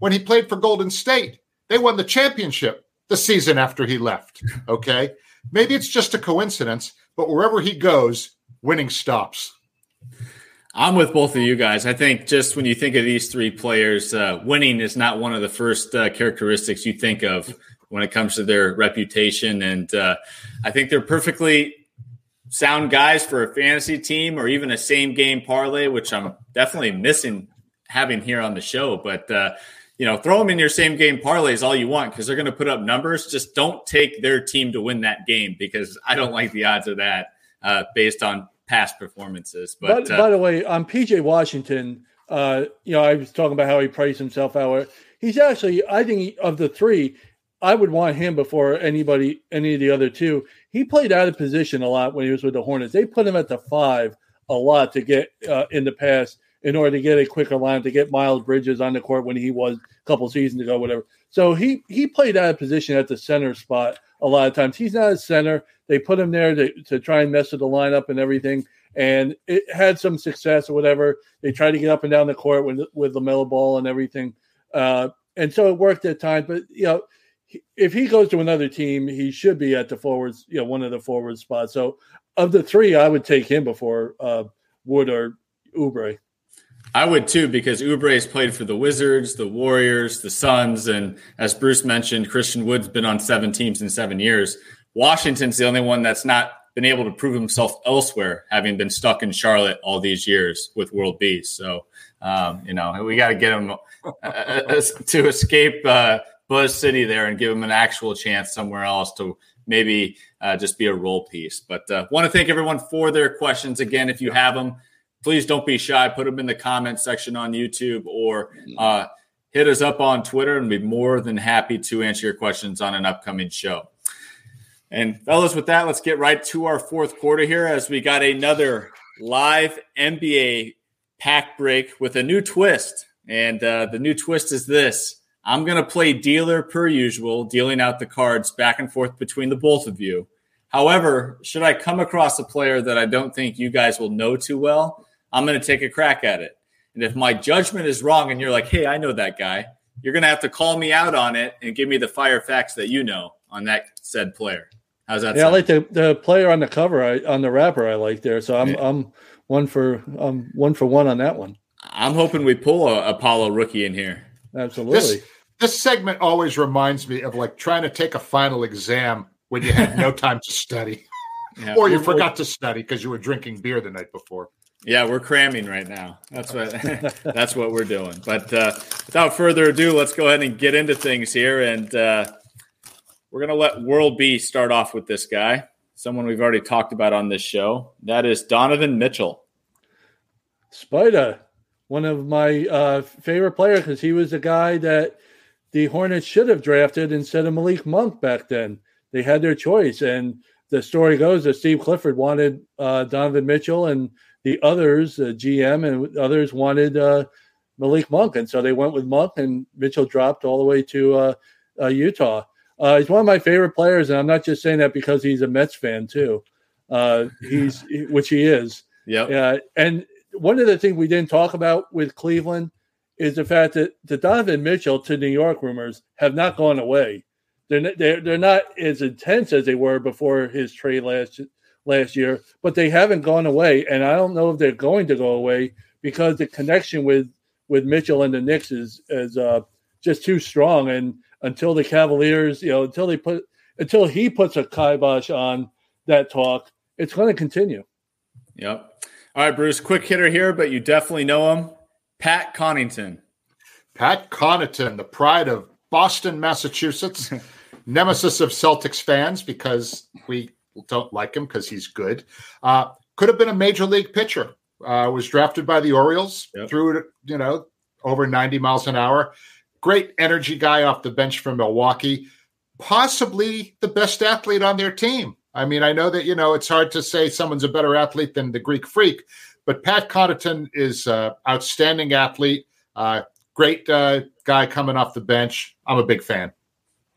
When he played for Golden State, they won the championship the season after he left. Okay. Maybe it's just a coincidence, but wherever he goes, winning stops. I'm with both of you guys. I think just when you think of these three players, uh, winning is not one of the first uh, characteristics you think of when it comes to their reputation. And uh, I think they're perfectly sound guys for a fantasy team or even a same game parlay, which I'm definitely missing having here on the show. But, uh, you know, throw them in your same game parlays all you want because they're going to put up numbers. Just don't take their team to win that game because I don't like the odds of that uh, based on past performances. But, but uh, by the way, on PJ Washington, uh, you know, I was talking about how he priced himself out. He's actually, I think, of the three, I would want him before anybody, any of the other two. He played out of position a lot when he was with the Hornets. They put him at the five a lot to get uh, in the past in order to get a quicker line to get Miles Bridges on the court when he was a couple seasons ago, whatever. So he he played out of position at the center spot a lot of times. He's not a center. They put him there to, to try and mess with the lineup and everything. And it had some success or whatever. They tried to get up and down the court with with the mellow ball and everything. Uh, and so it worked at times. But you know, if he goes to another team, he should be at the forwards, you know, one of the forward spots. So of the three, I would take him before uh, Wood or Oubre. I would too, because Oubre has played for the Wizards, the Warriors, the Suns, and as Bruce mentioned, Christian Wood's been on seven teams in seven years. Washington's the only one that's not been able to prove himself elsewhere, having been stuck in Charlotte all these years with World Beast. So, um, you know, we got to get him uh, uh, to escape uh, Buzz City there and give him an actual chance somewhere else to maybe uh, just be a role piece. But uh, want to thank everyone for their questions. Again, if you have them, please don't be shy. Put them in the comment section on YouTube or uh, hit us up on Twitter, and we'd be more than happy to answer your questions on an upcoming show. And fellas, with that, let's get right to our fourth quarter here as we got another live NBA pack break with a new twist. And uh, the new twist is this I'm going to play dealer per usual, dealing out the cards back and forth between the both of you. However, should I come across a player that I don't think you guys will know too well, I'm going to take a crack at it. And if my judgment is wrong and you're like, hey, I know that guy, you're going to have to call me out on it and give me the fire facts that you know on that said player. How's that? Yeah, sound? I like the, the player on the cover, I, on the wrapper. I like there. So I'm yeah. I'm one for um one for one on that one. I'm hoping we pull a Paolo rookie in here. Absolutely. This, this segment always reminds me of like trying to take a final exam when you had no time to study. Yeah. Or you forgot to study because you were drinking beer the night before. Yeah, we're cramming right now. That's what that's what we're doing. But uh, without further ado, let's go ahead and get into things here, and uh, we're gonna let World B start off with this guy, someone we've already talked about on this show. That is Donovan Mitchell. Spider, one of my uh, favorite players because he was the guy that the Hornets should have drafted instead of Malik Monk back then. They had their choice, and the story goes that Steve Clifford wanted uh, Donovan Mitchell, and the others, uh, GM and others, wanted uh, Malik Monk, and so they went with Monk, and Mitchell dropped all the way to uh, uh, Utah. Uh, he's one of my favorite players, and I'm not just saying that because he's a Mets fan too. he's which he is. Yeah. and one of the things we didn't talk about with Cleveland is the fact that the Donovan Mitchell to New York rumors have not gone away. They're, they're, they're not as intense as they were before his trade last last year, but they haven't gone away. And I don't know if they're going to go away because the connection with with Mitchell and the Knicks is is uh, just too strong. And until the Cavaliers, you know, until they put until he puts a kibosh on that talk, it's going to continue. Yep. All right, Bruce, quick hitter here, but you definitely know him. Pat Connaughton. Pat Connaughton, the pride of Boston, Massachusetts, nemesis of Celtics fans because we don't like him because he's good. Uh, could have been a major league pitcher. Uh, was drafted by the Orioles, yep. threw it, you know, over 90 miles an hour. Great energy guy off the bench from Milwaukee. Possibly the best athlete on their team. I mean, I know that you know it's hard to say someone's a better athlete than the Greek Freak, but Pat Connaughton is an outstanding athlete, uh, great uh, guy coming off the bench. I'm a big fan.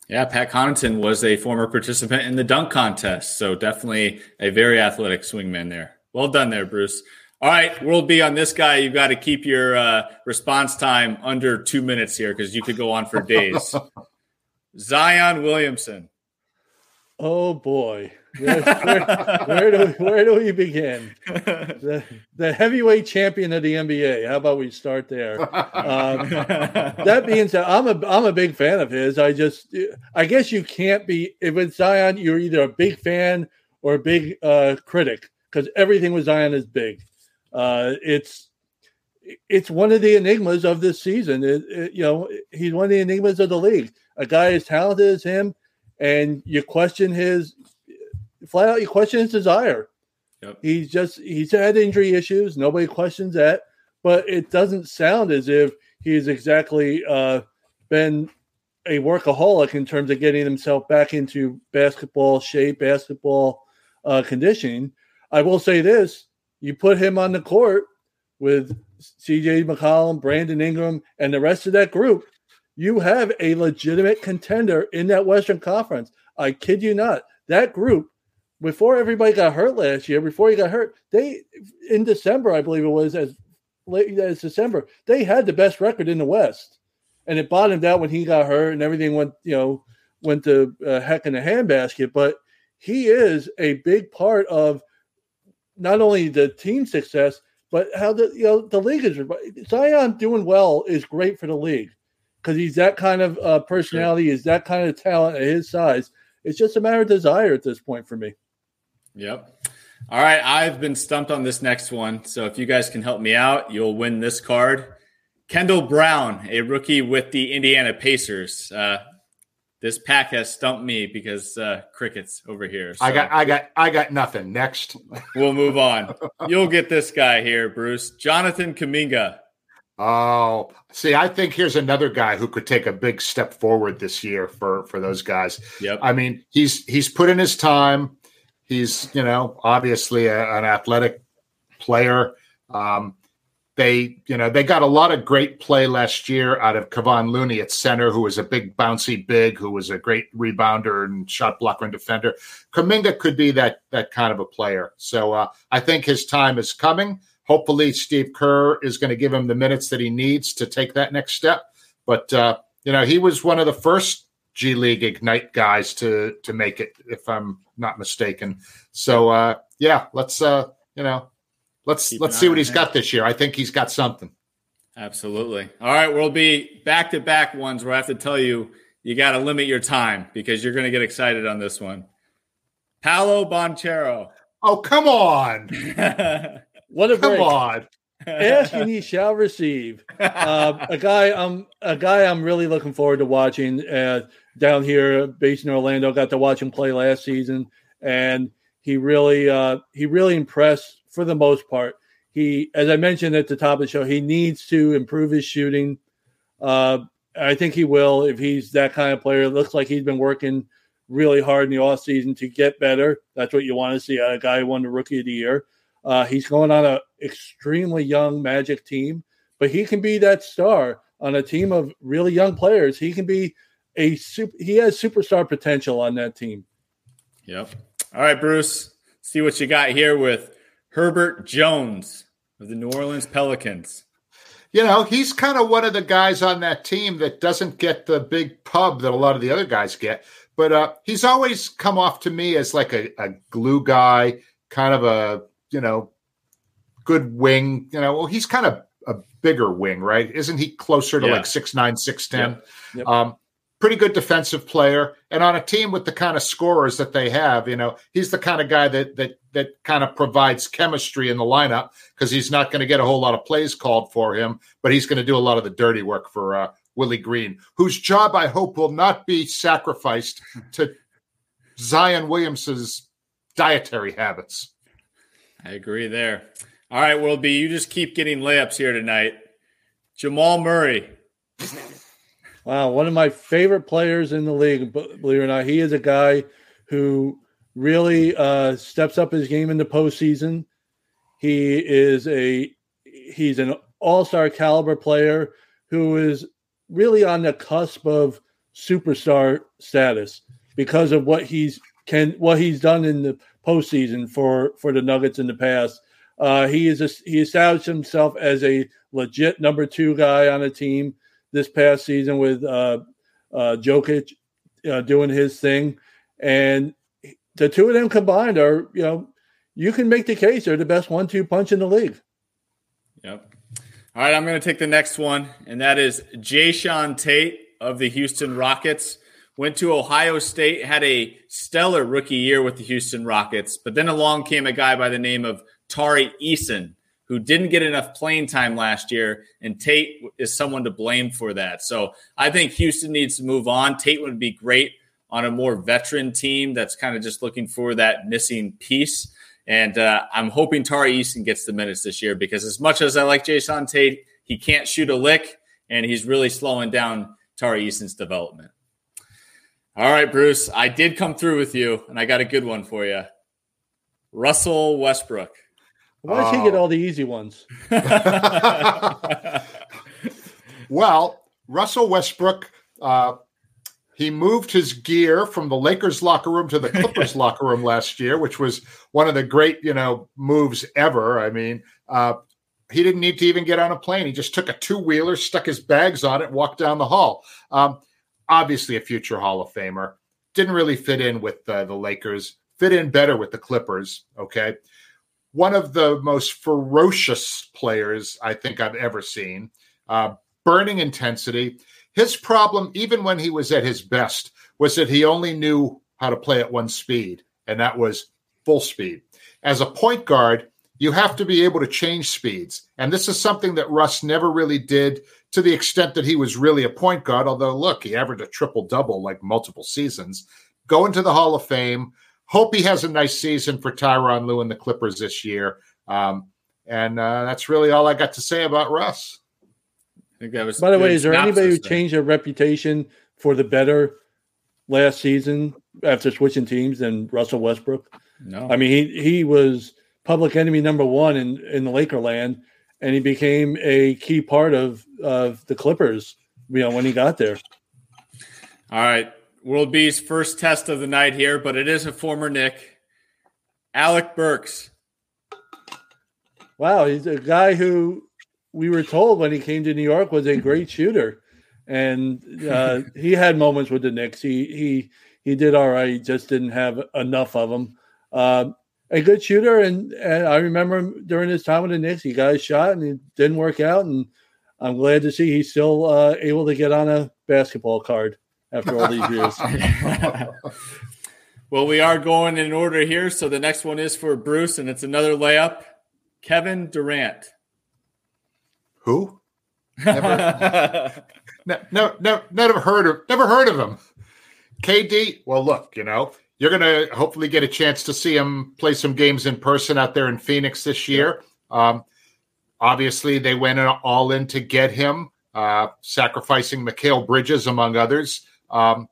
Yeah, Pat Connaughton was a former participant in the dunk contest, so definitely a very athletic swingman there. Well done there, Bruce. All right, World B on this guy, you've got to keep your uh, response time under two minutes here because you could go on for days. Zion Williamson. Oh boy, where, where, do where do we begin? The, the heavyweight champion of the NBA. How about we start there? Um, that being said, I'm a I'm a big fan of his. I just I guess you can't be if it's Zion, you're either a big fan or a big uh, critic because everything with Zion is big. Uh, it's it's one of the enigmas of this season. It, it, you know, he's one of the enigmas of the league. A guy as talented as him and you question his flat out. You question his desire. Yep. He's just he's had injury issues. Nobody questions that, but it doesn't sound as if he's exactly uh, been a workaholic in terms of getting himself back into basketball shape, basketball uh, conditioning. I will say this: you put him on the court with C.J. McCollum, Brandon Ingram, and the rest of that group you have a legitimate contender in that Western Conference. I kid you not. That group, before everybody got hurt last year, before he got hurt, they in December, I believe it was as late as December, they had the best record in the West, and it bottomed out when he got hurt and everything went, you know, went to uh, heck in a handbasket. But he is a big part of not only the team success, but how the you know the league is. Zion doing well is great for the league because he's that kind of uh, personality, he's that kind of talent at his size. It's just a matter of desire at this point for me. Yep. All right, I've been stumped on this next one. So if you guys can help me out, you'll win this card. Kendall Brown, a rookie with the Indiana Pacers. Uh, this pack has stumped me because uh, crickets over here. So I got, I got, I got nothing. Next, we'll move on. You'll get this guy here, Bruce. Jonathan Kuminga. Oh, see, I think here's another guy who could take a big step forward this year for for those guys. Yep. I mean, he's he's put in his time. He's you know obviously a, an athletic player. Um, they you know they got a lot of great play last year out of Kevon Looney at center, who was a big bouncy big, who was a great rebounder and shot blocker and defender. Kuminga could be that that kind of a player. So uh, I think his time is coming. Hopefully, Steve Kerr is going to give him the minutes that he needs to take that next step. But uh, you know, he was one of the first G League Ignite guys to to make it, if I'm not mistaken. So uh, yeah, let's uh, you know, let's Keep let's see what he's him. got this year. I think he's got something. Absolutely. All right, we'll be back to back ones where I have to tell you you got to limit your time because you're going to get excited on this one. Paolo Banchero. Oh, come on. what a come break. on. Ask and he shall receive. Uh, a guy I'm a guy I'm really looking forward to watching uh, down here based in Orlando. Got to watch him play last season, and he really uh, he really impressed for the most part. He, as I mentioned at the top of the show, he needs to improve his shooting. Uh, I think he will if he's that kind of player. It looks like he's been working really hard in the off season to get better. That's what you want to see a guy who won the Rookie of the Year. Uh, he's going on an extremely young Magic team, but he can be that star on a team of really young players. He can be a super. He has superstar potential on that team. Yep. All right, Bruce. See what you got here with Herbert Jones of the New Orleans Pelicans. You know, he's kind of one of the guys on that team that doesn't get the big pub that a lot of the other guys get, but uh, he's always come off to me as like a, a glue guy, kind of a you know good wing. You know, well, he's kind of a bigger wing, right? Isn't he closer to Yeah. like six nine, six ten? Yep. Yep. Um, pretty good defensive player, and on a team with the kind of scorers that they have, you know, he's the kind of guy that that that kind of provides chemistry in the lineup because he's not going to get a whole lot of plays called for him, but he's going to do a lot of the dirty work for uh, Willie Green, whose job I hope will not be sacrificed to Zion Williamson's dietary habits. I agree there. All right, B, you just keep getting layups here tonight. Jamal Murray. Wow, one of my favorite players in the league. Believe it or not, he is a guy who really uh, steps up his game in the postseason. He is a he's an all star caliber player who is really on the cusp of superstar status because of what he's can what he's done in the postseason for for the Nuggets in the past. Uh, he is a, he established himself as a legit number two guy on a team this past season with uh, uh, Jokic uh, doing his thing, and the two of them combined are you know you can make the case they're the best one-two punch in the league. Yep. All right, I'm going to take the next one, and that is Jae'Sean Tate of the Houston Rockets. Went to Ohio State, had a stellar rookie year with the Houston Rockets, but then along came a guy by the name of Tari Eason, who didn't get enough playing time last year, and Tate is someone to blame for that. So I think Houston needs to move on. Tate would be great on a more veteran team that's kind of just looking for that missing piece. And uh, I'm hoping Tari Eason gets the minutes this year because as much as I like Jae'Sean Tate, he can't shoot a lick, and he's really slowing down Tari Eason's development. All right, Bruce, I did come through with you, and I got a good one for you. Russell Westbrook. Why does he Oh. get all the easy ones? Well, Russell Westbrook, uh, he moved his gear from the Lakers locker room to the Clippers locker room last year, which was one of the great, you know, moves ever. I mean, uh, he didn't need to even get on a plane. He just took a two wheeler, stuck his bags on it, walked down the hall. Um, obviously, a future Hall of Famer. Didn't really fit in with uh, the Lakers. Fit in better with the Clippers. Okay, one of the most ferocious players I think I've ever seen. Uh, burning intensity. His problem, even when he was at his best, was that he only knew how to play at one speed, and that was full speed. As a point guard, you have to be able to change speeds. And this is something that Russ never really did to the extent that he was really a point guard. Although, look, he averaged a triple double like multiple seasons. Go into the Hall of Fame. Hope he has a nice season for Tyronn Lue and the Clippers this year. Um, and uh, that's really all I got to say about Russ. I think that was. By the way, is there anybody who synopsis changed their reputation for the better last season after switching teams than Russell Westbrook? No, I mean, he he was public enemy number one in in the Laker land, and he became a key part of of the Clippers. You know, when he got there. All right. World B's first test of the night here, but it is a former Knick. Alec Burks. Wow, he's a guy who we were told when he came to New York was a great shooter, and uh, he had moments with the Knicks. He he he did all right. Just didn't have enough of them. Uh, a good shooter, and, and I remember during his time with the Knicks. He got a shot, and it didn't work out. And I'm glad to see he's still uh, able to get on a basketball card after all these years. Well, we are going in order here. So the next one is for Bruce, and it's another layup. Kevin Durant. Who? Never, no, no, no, never heard of, never heard of him. KD. Well, look, you know, you're going to hopefully get a chance to see him play some games in person out there in Phoenix this year. Um, obviously, they went all in to get him, uh, sacrificing Mikal Bridges among others. Um,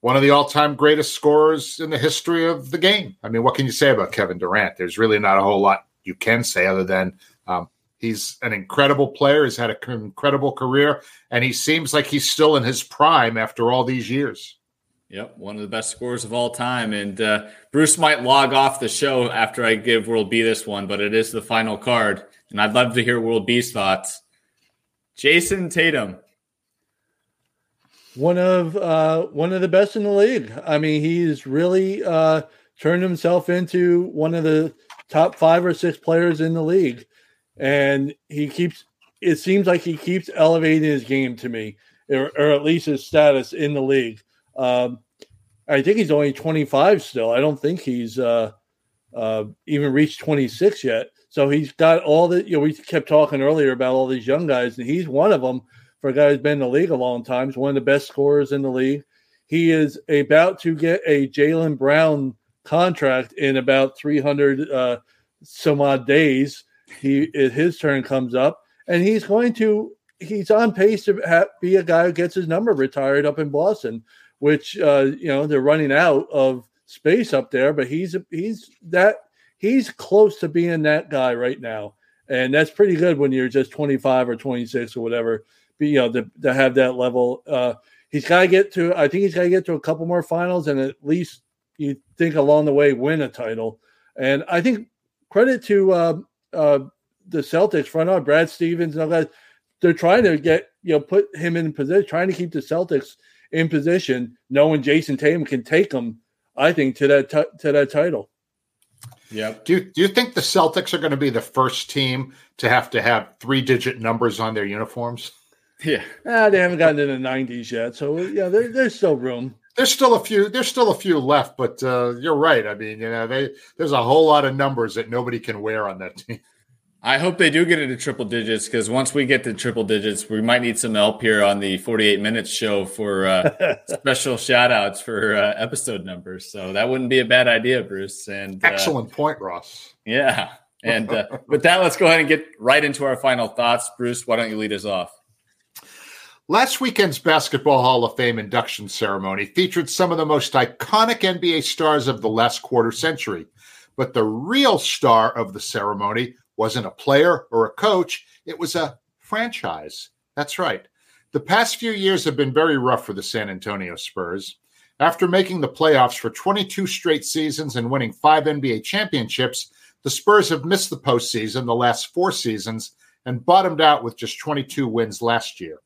one of the all-time greatest scorers in the history of the game. I mean, what can you say about Kevin Durant? There's really not a whole lot you can say other than um, he's an incredible player. He's had an incredible career, and he seems like he's still in his prime after all these years. Yep, one of the best scorers of all time. And uh, Bruce might log off the show after I give World B this one, but it is the final card, and I'd love to hear World B's thoughts. Jayson Tatum. One of uh, one of the best in the league. I mean, he's really uh, turned himself into one of the top five or six players in the league, and he keeps. It seems like he keeps elevating his game to me, or, or at least his status in the league. Um, I think he's only 25 still. I don't think he's uh, uh, even reached 26 yet. So he's got all the. You know, we kept talking earlier about all these young guys, and he's one of them. For a guy who's been in the league a long time, he's one of the best scorers in the league. He is about to get a Jaylen Brown contract in about 300 uh, some odd days. He his turn comes up, and he's going to he's on pace to be a guy who gets his number retired up in Boston, which uh, you know they're running out of space up there. But he's he's that he's close to being that guy right now, and that's pretty good when you're just 25 or 26 or whatever. But, you know to, to have that level. Uh, he's got to get to. I think he's got to get to a couple more finals and at least you think along the way win a title. And I think credit to uh, uh, the Celtics front on Brad Stevens and all that. They're trying to get you know put him in position, trying to keep the Celtics in position, knowing Jayson Tatum can take them. I think to that t- to that title. Yeah. Do you, do you think the Celtics are going to be the first team to have to have three digit numbers on their uniforms? Yeah. Ah, they haven't gotten in the 90s yet. So, yeah, there, there's still room. There's still a few there's still a few left but uh, you're right. I mean you know they there's a whole lot of numbers that nobody can wear on that team. I hope they do get into triple digits because once we get to triple digits we might need some help here on the 48 minutes show for uh, special shout outs for uh, episode numbers. So that wouldn't be a bad idea bruce and uh, excellent point ross. Yeah. And uh, with that let's go ahead and get right into our final thoughts. Bruce why don't you lead us off Last weekend's Basketball Hall of Fame induction ceremony featured some of the most iconic NBA stars of the last quarter century. But the real star of the ceremony wasn't a player or a coach, it was a franchise. That's right. The past few years have been very rough for the San Antonio Spurs. After making the playoffs for 22 straight seasons and winning five NBA championships, the Spurs have missed the postseason the last four seasons and bottomed out with just 22 wins last year.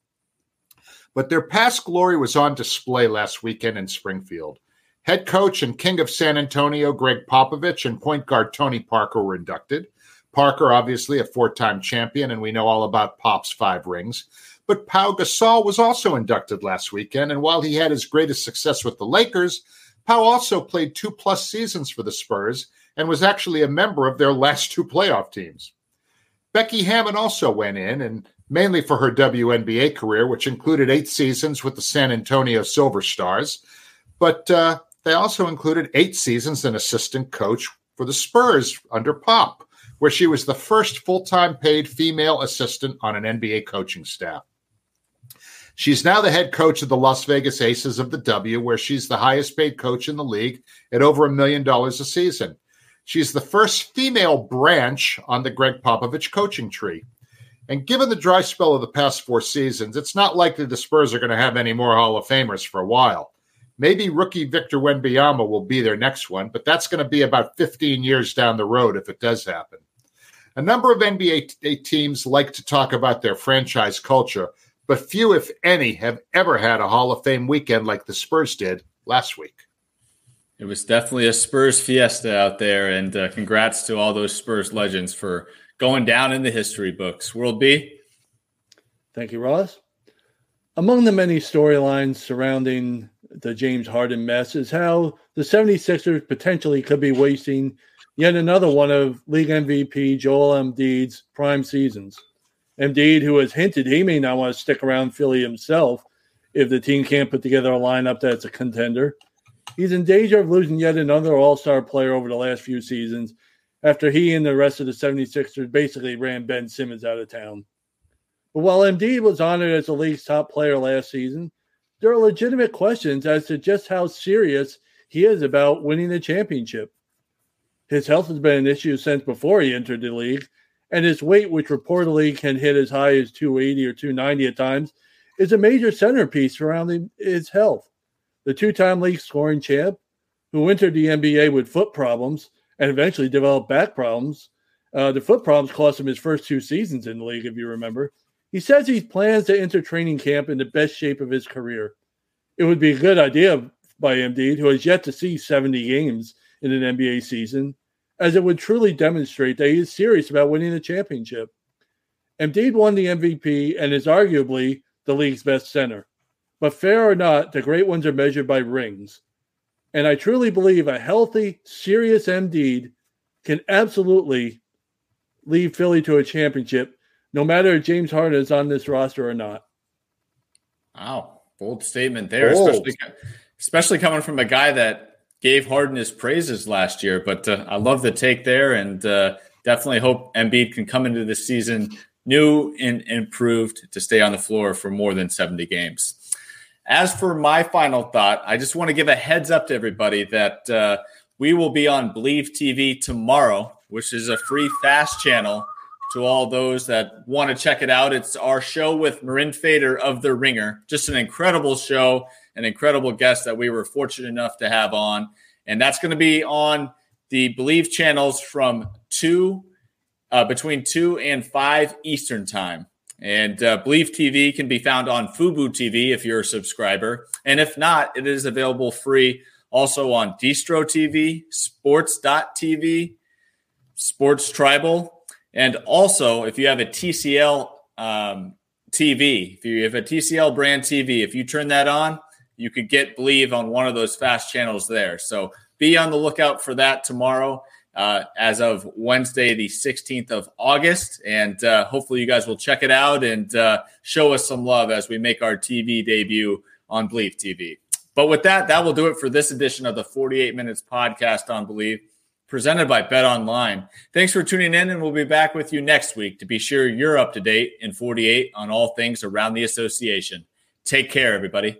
But their past glory was on display last weekend in Springfield. Head coach and king of San Antonio, Gregg Popovich, and point guard Tony Parker were inducted. Parker, obviously a four time champion, and we know all about Pop's five rings. But Pau Gasol was also inducted last weekend, and while he had his greatest success with the Lakers, Pau also played two plus seasons for the Spurs and was actually a member of their last two playoff teams. Becky Hammon also went in, and mainly for her WNBA career, which included eight seasons with the San Antonio Silver Stars. But uh, they also included eight seasons as an assistant coach for the Spurs under Pop, where she was the first full time paid female assistant on an NBA coaching staff. She's now the head coach of the Las Vegas Aces of the W, where she's the highest paid coach in the league at over a million dollars a season. She's the first female branch on the Gregg Popovich coaching tree. And given the dry spell of the past four seasons, it's not likely the Spurs are going to have any more Hall of Famers for a while. Maybe rookie Victor Wembanyama will be their next one, but that's going to be about 15 years down the road if it does happen. A number of NBA teams like to talk about their franchise culture, but few, if any, have ever had a Hall of Fame weekend like the Spurs did last week. It was definitely a Spurs fiesta out there, and uh, congrats to all those Spurs legends for going down in the history books. World B. Thank you, Ross. Among the many storylines surrounding the James Harden mess is how the 76ers potentially could be wasting yet another one of league MVP Joel Embiid's prime seasons. Embiid, who has hinted he may not want to stick around Philly himself if the team can't put together a lineup that's a contender. He's in danger of losing yet another all star player over the last few seasons after he and the rest of the 76ers basically ran Ben Simmons out of town. But while Embiid was honored as the league's top player last season, there are legitimate questions as to just how serious he is about winning the championship. His health has been an issue since before he entered the league, and his weight, which reportedly can hit as high as 280 or 290 at times, is a major centerpiece surrounding his health. The two time league scoring champ, who entered the NBA with foot problems and eventually developed back problems, uh, the foot problems cost him his first two seasons in the league, if you remember. He says he plans to enter training camp in the best shape of his career. It would be a good idea by Embiid, who has yet to see 70 games in an NBA season, as it would truly demonstrate that he is serious about winning the championship. Embiid won the MVP and is arguably the league's best center. But fair or not, the great ones are measured by rings. And I truly believe a healthy, serious Embiid can absolutely lead Philly to a championship no matter if James Harden is on this roster or not. Wow, bold statement there, bold. especially especially coming from a guy that gave Harden his praises last year. But uh, I love the take there, and uh, definitely hope Embiid can come into the season new and improved to stay on the floor for more than seventy games. As for my final thought, I just want to give a heads up to everybody that uh, we will be on BLEAV TV tomorrow, which is a free fast channel to all those that want to check it out. It's our show with Mirin Fader of The Ringer. Just an incredible show, an incredible guest that we were fortunate enough to have on. And that's going to be on the BLEAV channels from 2, uh, between 2 and 5 Eastern Time. And uh, BLEAV TV can be found on Fubo TV if you're a subscriber. And if not, it is available free also on Distro TV, Sports.tv, Sports Tribal, and also, if you have a TCL um, TV, if you have a TCL brand TV, if you turn that on, you could get BLEAV on one of those fast channels there. So be on the lookout for that tomorrow uh, as of Wednesday, the 16th of August. And uh, hopefully, you guys will check it out and uh, show us some love as we make our TV debut on BLEAV TV. But with that, that will do it for this edition of the 48 Minutes podcast on BLEAV, presented by Bet Online. Thanks for tuning in, and we'll be back with you next week to be sure you're up to date in 48 on all things around the association. Take care, everybody.